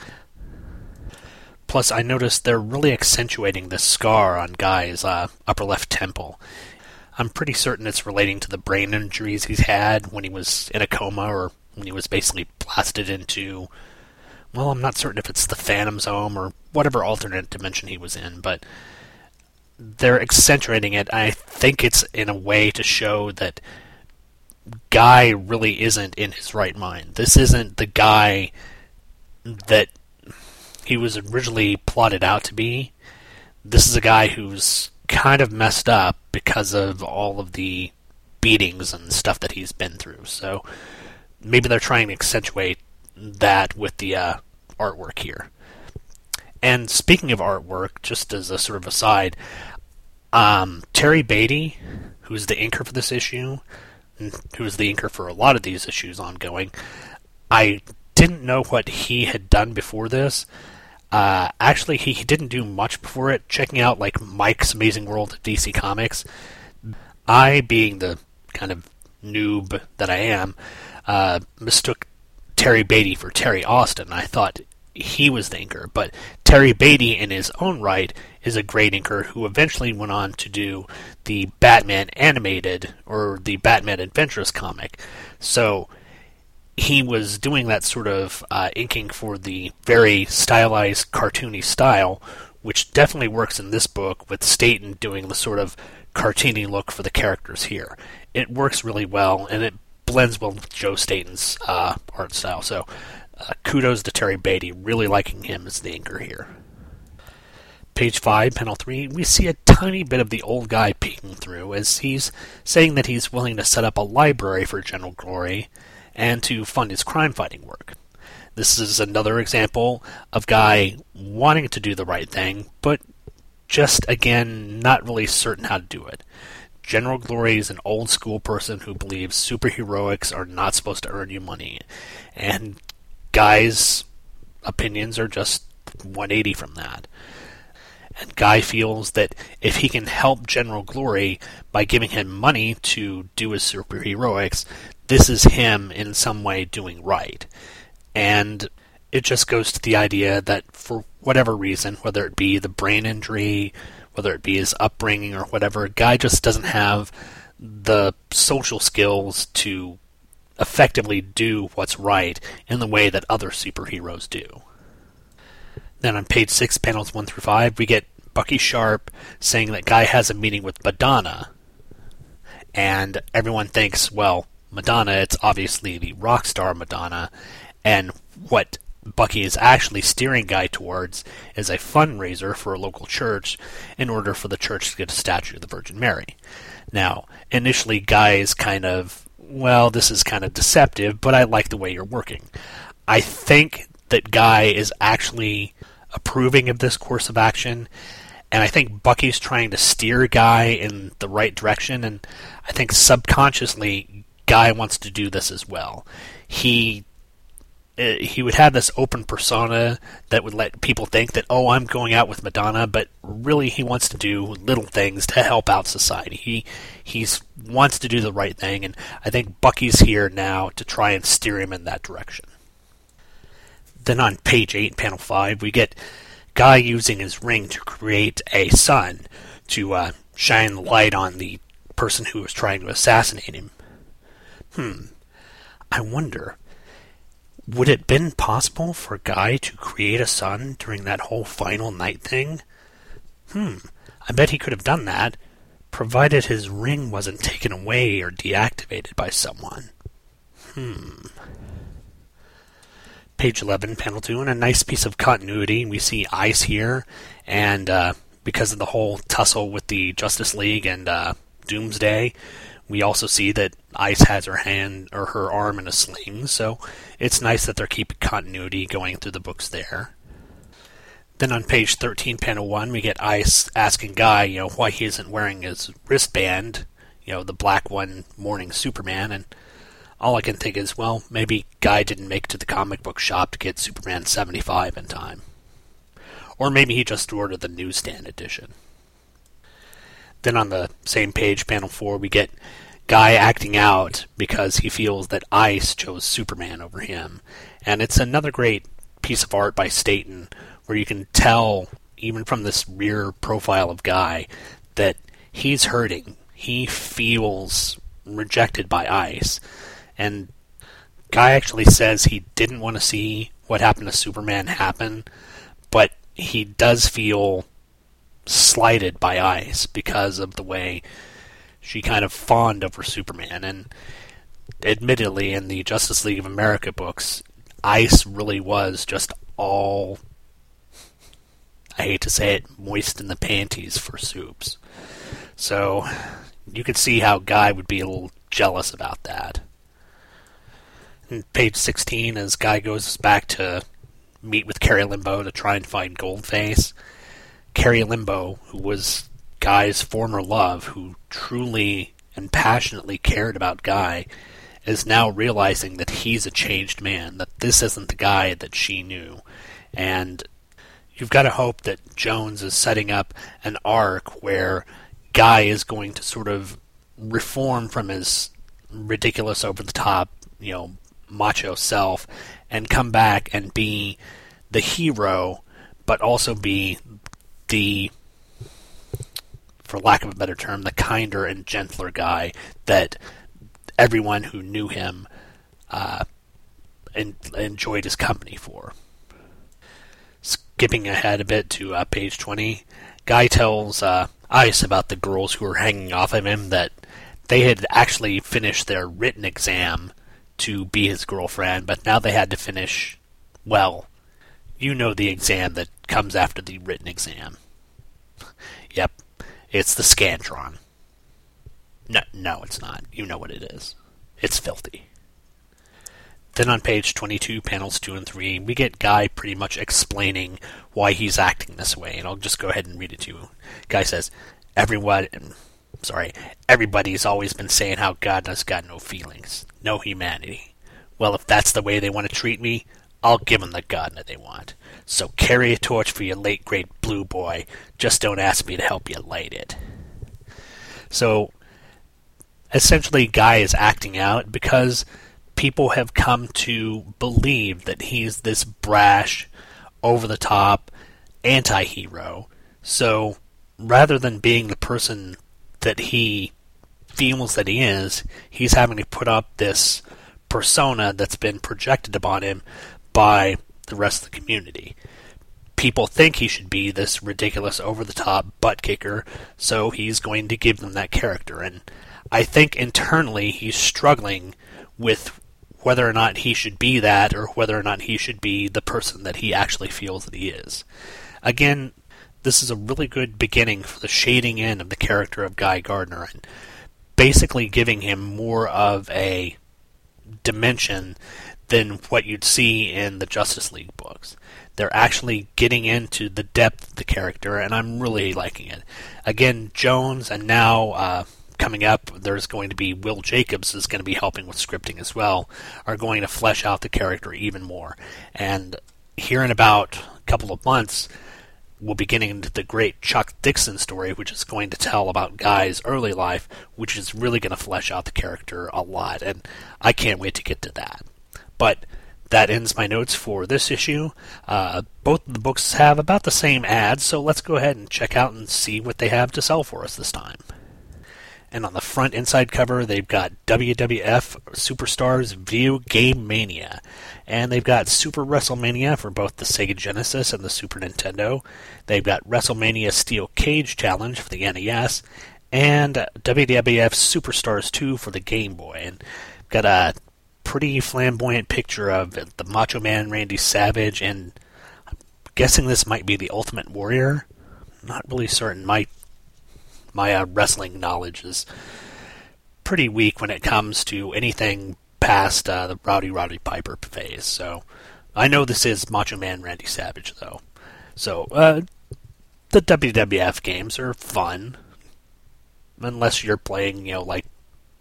S1: Plus, I noticed they're really accentuating the scar on Guy's uh, upper left temple. I'm pretty certain it's relating to the brain injuries he's had when he was in a coma or when he was basically blasted into. Well, I'm not certain if it's the Phantom Zone or whatever alternate dimension he was in, but they're accentuating it. I think it's in a way to show that Guy really isn't in his right mind. This isn't the guy that he was originally plotted out to be. This is a guy who's kind of messed up because of all of the beatings and stuff that he's been through. So maybe they're trying to accentuate that with the uh, artwork here. And speaking of artwork, just as a sort of aside, um, Terry Beatty, who's the inker for this issue, who's the inker for a lot of these issues ongoing, I didn't know what he had done before this. Uh, actually, he, he didn't do much before it. Checking out like Mike's Amazing World of DC Comics, I, being the kind of noob that I am, uh, mistook Terry Beatty for Terry Austin. I thought he was the inker, but Terry Beatty, in his own right, is a great inker who eventually went on to do the Batman animated or the Batman Adventures comic. So he was doing that sort of uh, inking for the very stylized, cartoony style, which definitely works in this book with Staton doing the sort of cartoony look for the characters here. It works really well, and it blends well with Joe Staton's uh, art style. So, uh, kudos to Terry Beatty, really liking him as the inker here. Page 5, panel 3, we see a tiny bit of the old guy peeking through as he's saying that he's willing to set up a library for General Glory and to fund his crime fighting work. This is another example of Guy wanting to do the right thing, but just again not really certain how to do it. General Glory is an old school person who believes superheroics are not supposed to earn you money, and Guy's opinions are just 180 from that. And Guy feels that if he can help General Glory by giving him money to do his superheroics, this is him in some way doing right. And it just goes to the idea that for whatever reason, whether it be the brain injury, whether it be his upbringing or whatever, guy just doesn't have the social skills to effectively do what's right in the way that other superheroes do. Then on page 6, panels 1 through 5, we get Bucky Sharp saying that Guy has a meeting with Madonna. And everyone thinks, well, Madonna, it's obviously the rock star Madonna. And what Bucky is actually steering Guy towards is a fundraiser for a local church in order for the church to get a statue of the Virgin Mary. Now, initially, Guy is kind of, well, this is kind of deceptive, but I like the way you're working. I think that Guy is actually approving of this course of action, and I think Bucky's trying to steer Guy in the right direction, and I think subconsciously Guy wants to do this as well. He uh, he would have this open persona that would let people think that oh I'm going out with Madonna, but really he wants to do little things to help out society. He he's wants to do the right thing, and I think Bucky's here now to try and steer him in that direction. Then on page eight, panel five, we get Guy using his ring to create a sun to uh, shine light on the person who was trying to assassinate him. Hmm. I wonder would it been possible for Guy to create a sun during that whole final night thing? Hmm, I bet he could have done that, provided his ring wasn't taken away or deactivated by someone. Hmm. Page 11, panel 2, and a nice piece of continuity. We see Ice here, and uh, because of the whole tussle with the Justice League and uh, Doomsday, we also see that Ice has her hand or her arm in a sling, so it's nice that they're keeping continuity going through the books there. Then on page 13, panel 1, we get Ice asking Guy, you know, why he isn't wearing his wristband, you know, the black one, Mourning Superman, and all I can think is, well, maybe Guy didn't make it to the comic book shop to get Superman 75 in time. Or maybe he just ordered the newsstand edition. Then on the same page, panel 4, we get Guy acting out because he feels that Ice chose Superman over him. And it's another great piece of art by Staton where you can tell, even from this rear profile of Guy, that he's hurting. He feels rejected by Ice. And Guy actually says he didn't want to see what happened to Superman happen, but he does feel slighted by Ice because of the way she kind of fawned over Superman. And admittedly, in the Justice League of America books, Ice really was just all. I hate to say it, moist in the panties for Supes. So you could see how Guy would be a little jealous about that. And page 16, as Guy goes back to meet with Kari Limbo to try and find Goldface, Kari Limbo, who was Guy's former love, who truly and passionately cared about Guy, is now realizing that he's a changed man, that this isn't the guy that she knew. And you've got to hope that Jones is setting up an arc where Guy is going to sort of reform from his ridiculous, over the top, you know, macho self and come back and be the hero, but also be the for lack of a better term, the kinder and gentler guy that everyone who knew him uh, en- enjoyed his company for. Skipping ahead a bit to uh, page 20, Guy tells uh, Ice about the girls who were hanging off of him that they had actually finished their written exam to be his girlfriend, but now they had to finish, well, you know the exam that comes after the written exam. Yep, it's the Scantron. No, no, it's not. You know what it is. It's filthy. Then on page 22, panels 2 and 3, we get Guy pretty much explaining why he's acting this way, and I'll just go ahead and read it to you. Guy says, Everyone, sorry, everybody's always been saying how God has got no feelings, no humanity. Well, if that's the way they want to treat me, I'll give them the that they want. So carry a torch for your late great blue boy. Just don't ask me to help you light it. So essentially, Guy is acting out because people have come to believe that he's this brash, over the top anti hero. So rather than being the person that he feels that he is, he's having to put up this persona that's been projected upon him by the rest of the community. People think he should be this ridiculous, over the top butt kicker, so he's going to give them that character. And I think internally he's struggling with whether or not he should be that or whether or not he should be the person that he actually feels that he is. Again, this is a really good beginning for the shading in of the character of Guy Gardner and basically giving him more of a dimension than what you'd see in the Justice League books. They're actually getting into the depth of the character, and I'm really liking it. Again, Jones, and now uh, coming up, there's going to be Will Jacobs is going to be helping with scripting as well, are going to flesh out the character even more. And here in about a couple of months, we'll be getting into the great Chuck Dixon story, which is going to tell about Guy's early life, which is really going to flesh out the character a lot. And I can't wait to get to that. But that ends my notes for this issue. Uh, both of the books have about the same ads, so let's go ahead and check out and see what they have to sell for us this time. And on the front inside cover, they've got WWF Superstars Video Game Mania. And they've got Super WrestleMania for both the Sega Genesis and the Super Nintendo. They've got WrestleMania Steel Cage Challenge for the NES. And WWF Superstars 2 for the Game Boy. And got a pretty flamboyant picture of the Macho Man Randy Savage, and I'm guessing this might be the Ultimate Warrior. Not really certain. My my uh, wrestling knowledge is pretty weak when it comes to anything past uh, the Rowdy Roddy Piper phase. So I know this is Macho Man Randy Savage, though. So uh, the WWF games are fun, unless you're playing, you know, like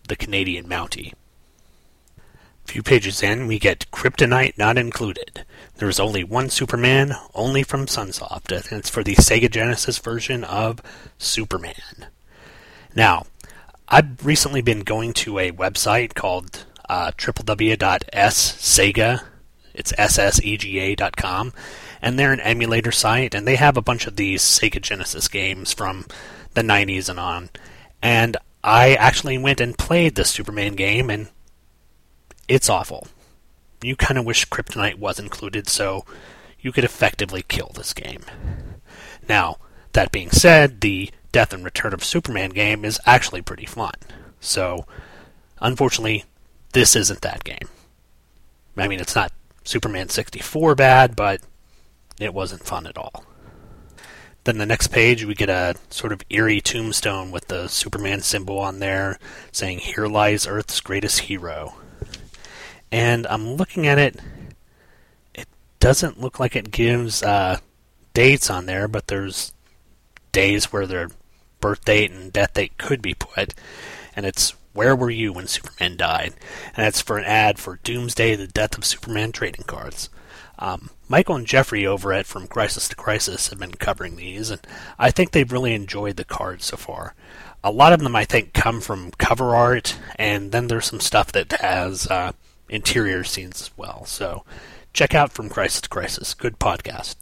S1: the Canadian Mountie. Few pages in, we get Kryptonite not included. There is only one Superman, only from Sunsoft, and it's for the Sega Genesis version of Superman. Now, I've recently been going to a website called uh, www.ssega, it's ssega.com, and they're an emulator site, and they have a bunch of these Sega Genesis games from the 90s and on. And I actually went and played the Superman game, and it's awful. You kind of wish Kryptonite was included so you could effectively kill this game. Now, that being said, the Death and Return of Superman game is actually pretty fun. So, unfortunately, this isn't that game. I mean, it's not Superman 64 bad, but it wasn't fun at all. Then the next page, we get a sort of eerie tombstone with the Superman symbol on there saying, Here lies Earth's greatest hero and I'm looking at it. It doesn't look like it gives uh, dates on there, but there's days where their birth date and death date could be put, and it's where were you when Superman died? And it's for an ad for Doomsday: The Death of Superman trading cards. Um, Michael and Jeffrey over at From Crisis to Crisis have been covering these, and I think they've really enjoyed the cards so far. A lot of them, I think, come from cover art, and then there's some stuff that has uh, interior scenes as well. So check out From Crisis to Crisis. Good podcast.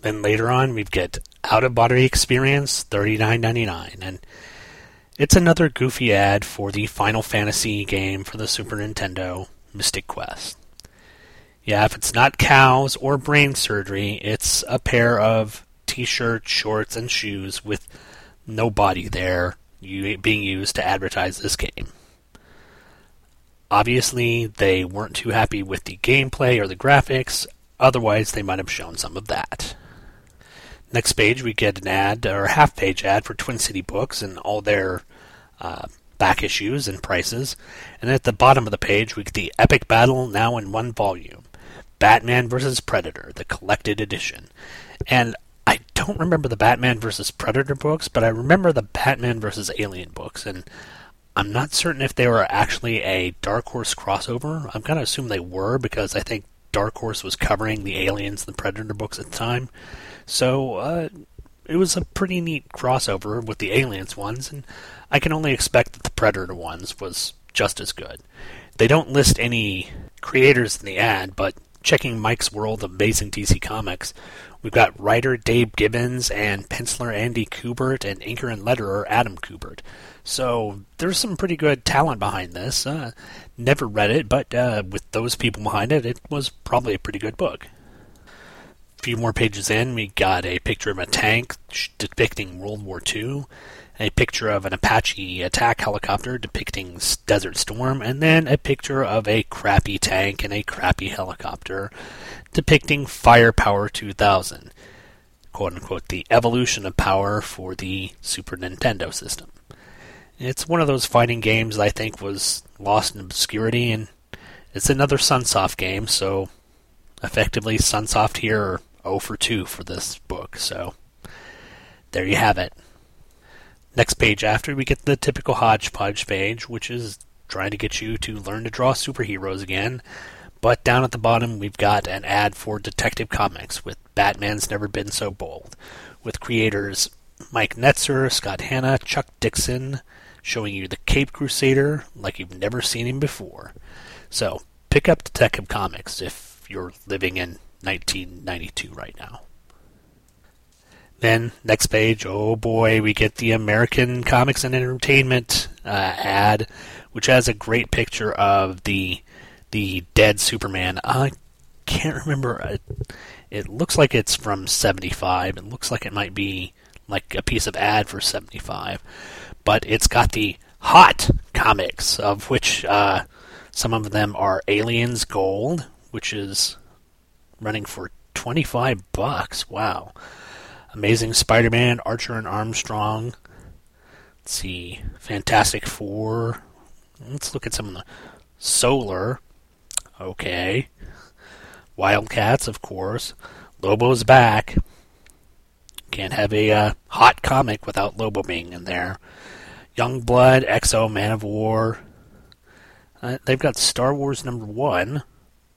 S1: Then later on, we get Out of Body Experience, thirty nine ninety nine, and it's another goofy ad for the Final Fantasy game for the Super Nintendo, Mystic Quest. Yeah, if it's not cows or brain surgery, it's a pair of t-shirts, shorts, and shoes with no body there being used to advertise this game. Obviously, they weren't too happy with the gameplay or the graphics, otherwise, they might have shown some of that. Next page, we get an ad, or half page ad for Twin City Books and all their uh, back issues and prices. And at the bottom of the page, we get the epic battle now in one volume Batman vs. Predator, the collected edition. And I don't remember the Batman vs. Predator books, but I remember the Batman vs. Alien books. And I'm not certain if they were actually a Dark Horse crossover. I'm going to assume they were because I think Dark Horse was covering the Aliens and the Predator books at the time. So uh, it was a pretty neat crossover with the Aliens ones, and I can only expect that the Predator ones was just as good. They don't list any creators in the ad, but checking Mike's World of Amazing DC Comics, we've got writer Dave Gibbons and penciler Andy Kubert and inker and letterer Adam Kubert. So there's some pretty good talent behind this. Uh, never read it, but uh, with those people behind it, it was probably a pretty good book. A few more pages in, we got a picture of a tank depicting World War II, a picture of an Apache attack helicopter depicting Desert Storm, and then a picture of a crappy tank and a crappy helicopter depicting Firepower 2000, quote unquote, the evolution of power for the Super Nintendo system. It's one of those fighting games I think was lost in obscurity, and it's another Sunsoft game, so effectively Sunsoft here are 0 for 2 for this book. So there you have it. Next page after, we get the typical hodgepodge page, which is trying to get you to learn to draw superheroes again. But down at the bottom, we've got an ad for Detective Comics with Batman's Never Been So Bold, with creators Mike Netzer, Scott Hanna, Chuck Dixon, showing you the Cape Crusader like you've never seen him before. So pick up Detective Comics if you're living in 1992 right now. Then, next page, oh boy, we get the American Comics and Entertainment uh, ad, which has a great picture of the the dead Superman. I can't remember. It, it looks like it's from 75. It looks like it might be like a piece of ad for 75. But it's got the hot comics, of which uh, some of them are Aliens Gold, which is running for 25 bucks. Wow. Amazing Spider-Man, Archer and Armstrong. Let's see, Fantastic Four. Let's look at some of the Solar. Okay. Wildcats, of course. Lobo's back. Can't have a uh, hot comic without Lobo being in there. Young Blood, X-O, Man of War. Uh, they've got Star Wars number one.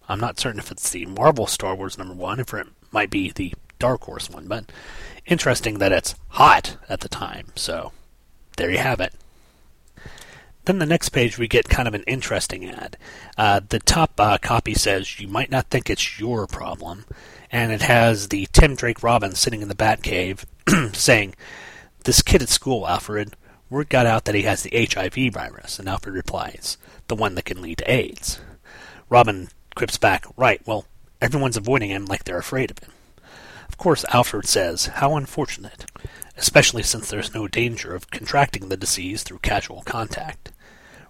S1: I'm not certain if it's the Marvel Star Wars number one, if it might be the Dark Horse one, but interesting that it's hot at the time. So there you have it. Then the next page, we get kind of an interesting ad. Uh, the top uh, copy says, You might not think it's your problem. And it has the Tim Drake Robin sitting in the Batcave saying, This kid at school, Alfred, word got out that he has the HIV virus. And Alfred replies, The one that can lead to AIDS. Robin quips back, Right, well, everyone's avoiding him like they're afraid of him. Of course, Alfred says, How unfortunate, especially since there's no danger of contracting the disease through casual contact.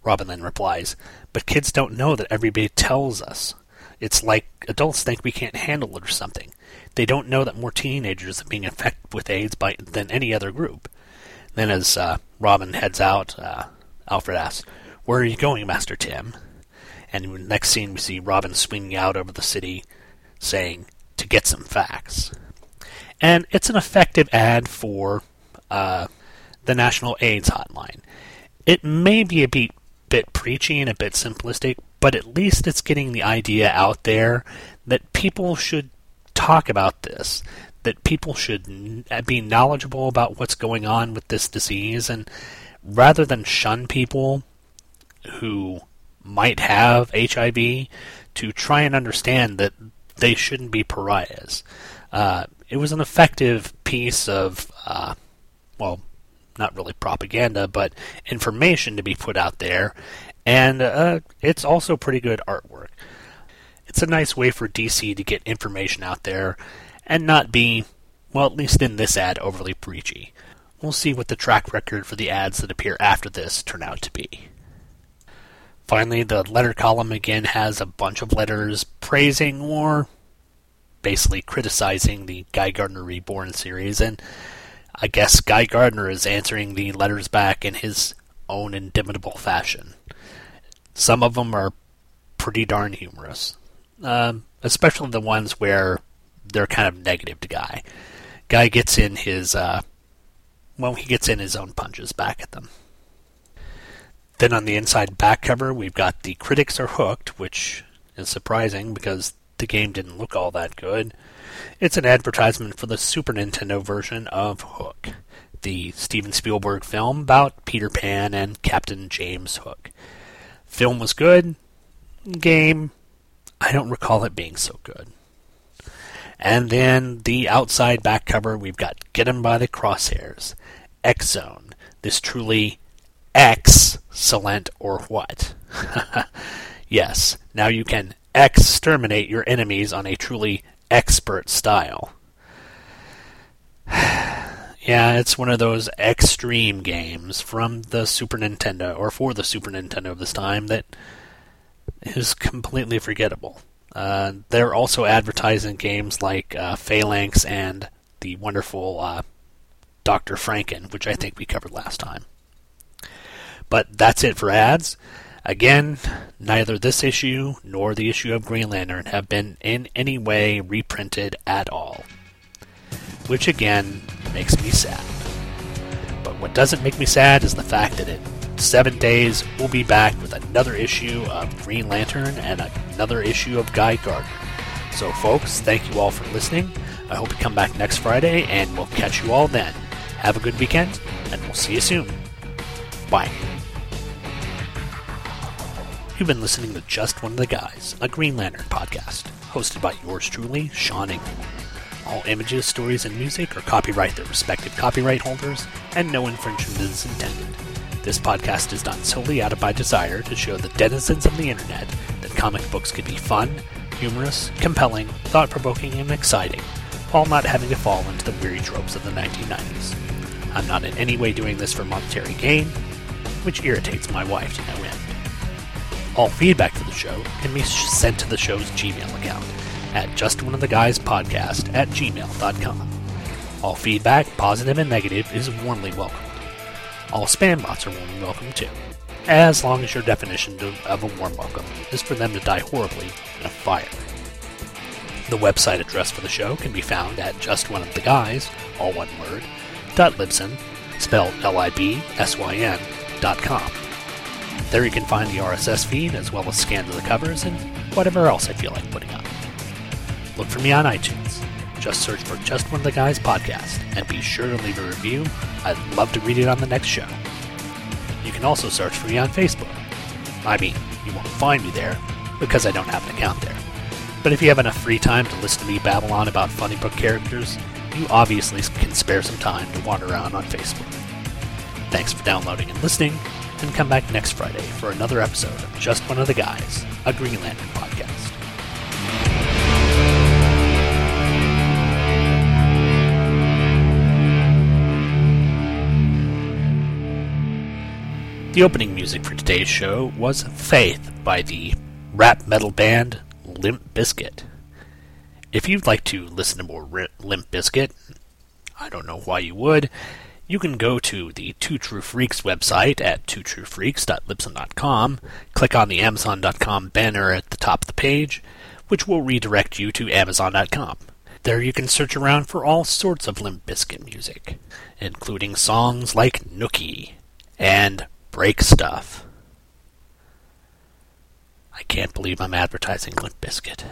S1: Robin then replies, But kids don't know that everybody tells us. It's like adults think we can't handle it or something. They don't know that more teenagers are being infected with AIDS by, than any other group. Then, as uh, Robin heads out, uh, Alfred asks, Where are you going, Master Tim? And next scene, we see Robin swinging out over the city, saying, To get some facts. And it's an effective ad for uh, the National AIDS Hotline. It may be a bit preachy and a bit simplistic, but at least it's getting the idea out there that people should talk about this, that people should be knowledgeable about what's going on with this disease, and rather than shun people who might have HIV, to try and understand that they shouldn't be pariahs. Uh, it was an effective piece of, uh, well, not really propaganda, but information to be put out there. And uh, it's also pretty good artwork. It's a nice way for DC to get information out there and not be, well, at least in this ad, overly preachy. We'll see what the track record for the ads that appear after this turn out to be. Finally, the letter column again has a bunch of letters praising or basically criticizing the Guy Gardner Reborn series, and I guess Guy Gardner is answering the letters back in his own inimitable fashion. Some of them are pretty darn humorous, um, especially the ones where they're kind of negative to Guy. Guy gets in his, uh, well, he gets in his own punches back at them. Then on the inside back cover, we've got the critics are hooked, which is surprising because the game didn't look all that good. It's an advertisement for the Super Nintendo version of Hook, the Steven Spielberg film about Peter Pan and Captain James Hook. Film was good. Game, I don't recall it being so good. And then the outside back cover, we've got Get 'em by the Crosshairs, X Zone, this truly excellent or what? yes, now you can exterminate your enemies on a truly expert style. yeah, it's one of those extreme games from the Super Nintendo, or for the Super Nintendo of this time, that is completely forgettable. Uh, they're also advertising games like uh, Phalanx and the wonderful uh, Dr. Franken, which I think we covered last time. But that's it for ads. Again, neither this issue nor the issue of Green Lantern have been in any way reprinted at all. Which again makes me sad. But what doesn't make me sad is the fact that in seven days we'll be back with another issue of Green Lantern and another issue of Guy Gardner. So, folks, thank you all for listening. I hope you come back next Friday and we'll catch you all then. Have a good weekend, and we'll see you soon. Bye. You've been listening to Just One of the Guys, a Green Lantern podcast, hosted by yours truly, Sean Ingram. All images, stories, and music are copyright their respective copyright holders, and no infringement is intended. This podcast is done solely out of my desire to show the denizens of the internet that comic books can be fun, humorous, compelling, thought provoking, and exciting, while not having to fall into the weary tropes of the 1990s. I'm not in any way doing this for monetary gain, which irritates my wife to no end. All feedback for the show can be sent to the show's Gmail account at justoneoftheguyspodcast at gmail.com. All feedback, positive and negative, is warmly welcomed. All spam bots are warmly welcome too, as long as your definition of a warm welcome is for them to die horribly in a fire. The website address for the show can be found at justoneoftheguys, all one word, dot libsyn, spelled L-I-B-S-Y-N, dot com. There you can find the RSS feed as well as scans of the covers and whatever else I feel like putting up. Look for me on iTunes. Just search for Just One of the Guys podcast and be sure to leave a review. I'd love to read it on the next show. You can also search for me on Facebook. I mean, you won't find me there because I don't have an account there. But if you have enough free time to listen to me babble on about funny book characters, you obviously can spare some time to wander around on Facebook. Thanks for downloading and listening, and come back next Friday for another episode of Just One of the Guys, a Green Lantern podcast. The opening music for today's show was Faith by the rap metal band Limp Bizkit. If you'd like to listen to more Limp Bizkit, I don't know why you would, you can go to the Two True Freaks website at twotruefreaks.libsyn.com, click on the Amazon.com banner at the top of the page, which will redirect you to Amazon.com. There you can search around for all sorts of Limp Bizkit music, including songs like Nookie and Break Stuff. I can't believe I'm advertising Limp Bizkit.